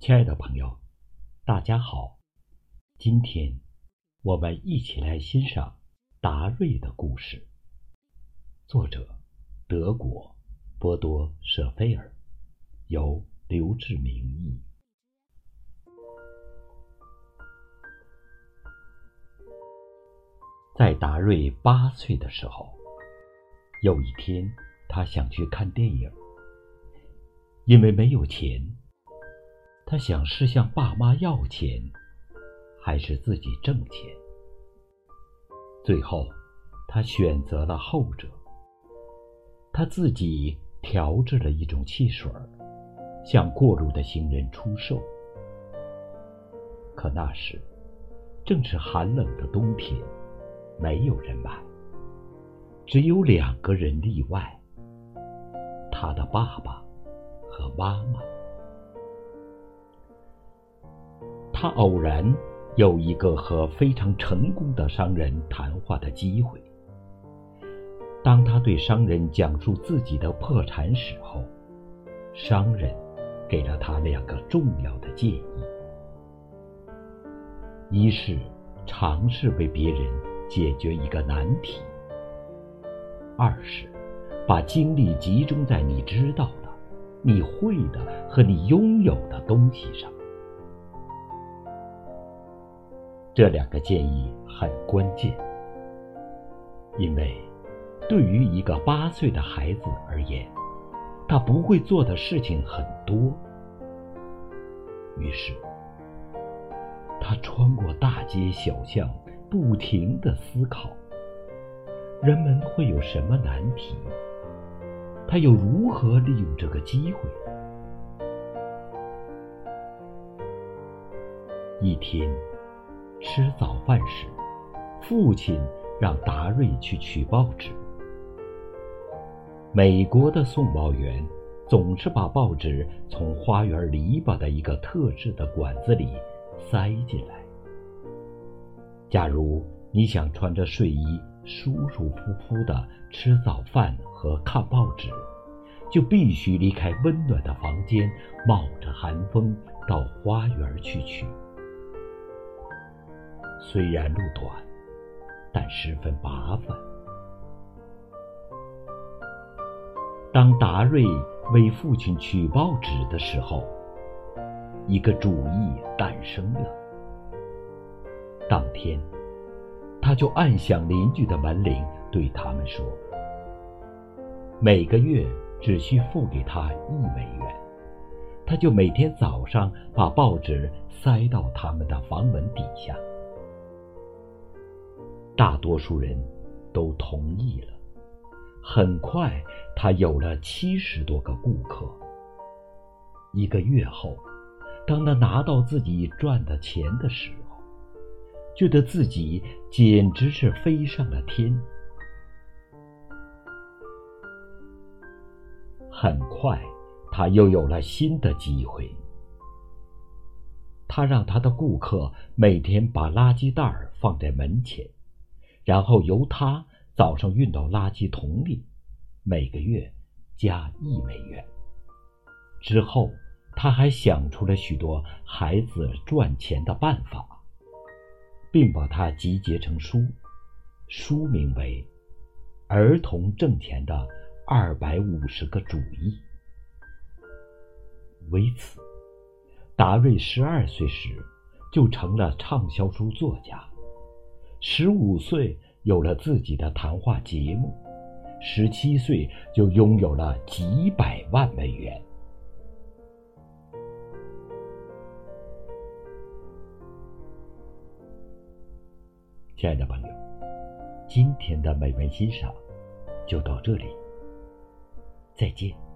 亲爱的朋友，大家好，今天我们一起来欣赏达瑞的故事。作者：德国波多舍菲尔，由刘志明译。在达瑞八岁的时候，有一天，他想去看电影，因为没有钱。他想是向爸妈要钱，还是自己挣钱？最后，他选择了后者。他自己调制了一种汽水，向过路的行人出售。可那时正是寒冷的冬天，没有人买。只有两个人例外：他的爸爸和妈妈。他偶然有一个和非常成功的商人谈话的机会。当他对商人讲述自己的破产史后，商人给了他两个重要的建议：一是尝试为别人解决一个难题；二是把精力集中在你知道的、你会的和你拥有的东西上。这两个建议很关键，因为对于一个八岁的孩子而言，他不会做的事情很多。于是，他穿过大街小巷，不停的思考：人们会有什么难题？他又如何利用这个机会？一天。吃早饭时，父亲让达瑞去取报纸。美国的送报员总是把报纸从花园篱笆的一个特制的管子里塞进来。假如你想穿着睡衣舒舒服服的吃早饭和看报纸，就必须离开温暖的房间，冒着寒风到花园去取。虽然路短，但十分麻烦。当达瑞为父亲取报纸的时候，一个主意诞生了。当天，他就按响邻居的门铃，对他们说：“每个月只需付给他一美元，他就每天早上把报纸塞到他们的房门底下。”大多数人都同意了。很快，他有了七十多个顾客。一个月后，当他拿到自己赚的钱的时候，觉得自己简直是飞上了天。很快，他又有了新的机会。他让他的顾客每天把垃圾袋放在门前。然后由他早上运到垃圾桶里，每个月加一美元。之后，他还想出了许多孩子赚钱的办法，并把它集结成书，书名为《儿童挣钱的二百五十个主意》。为此，达瑞十二岁时就成了畅销书作家。十五岁有了自己的谈话节目，十七岁就拥有了几百万美元。亲爱的朋友，今天的美文欣赏就到这里，再见。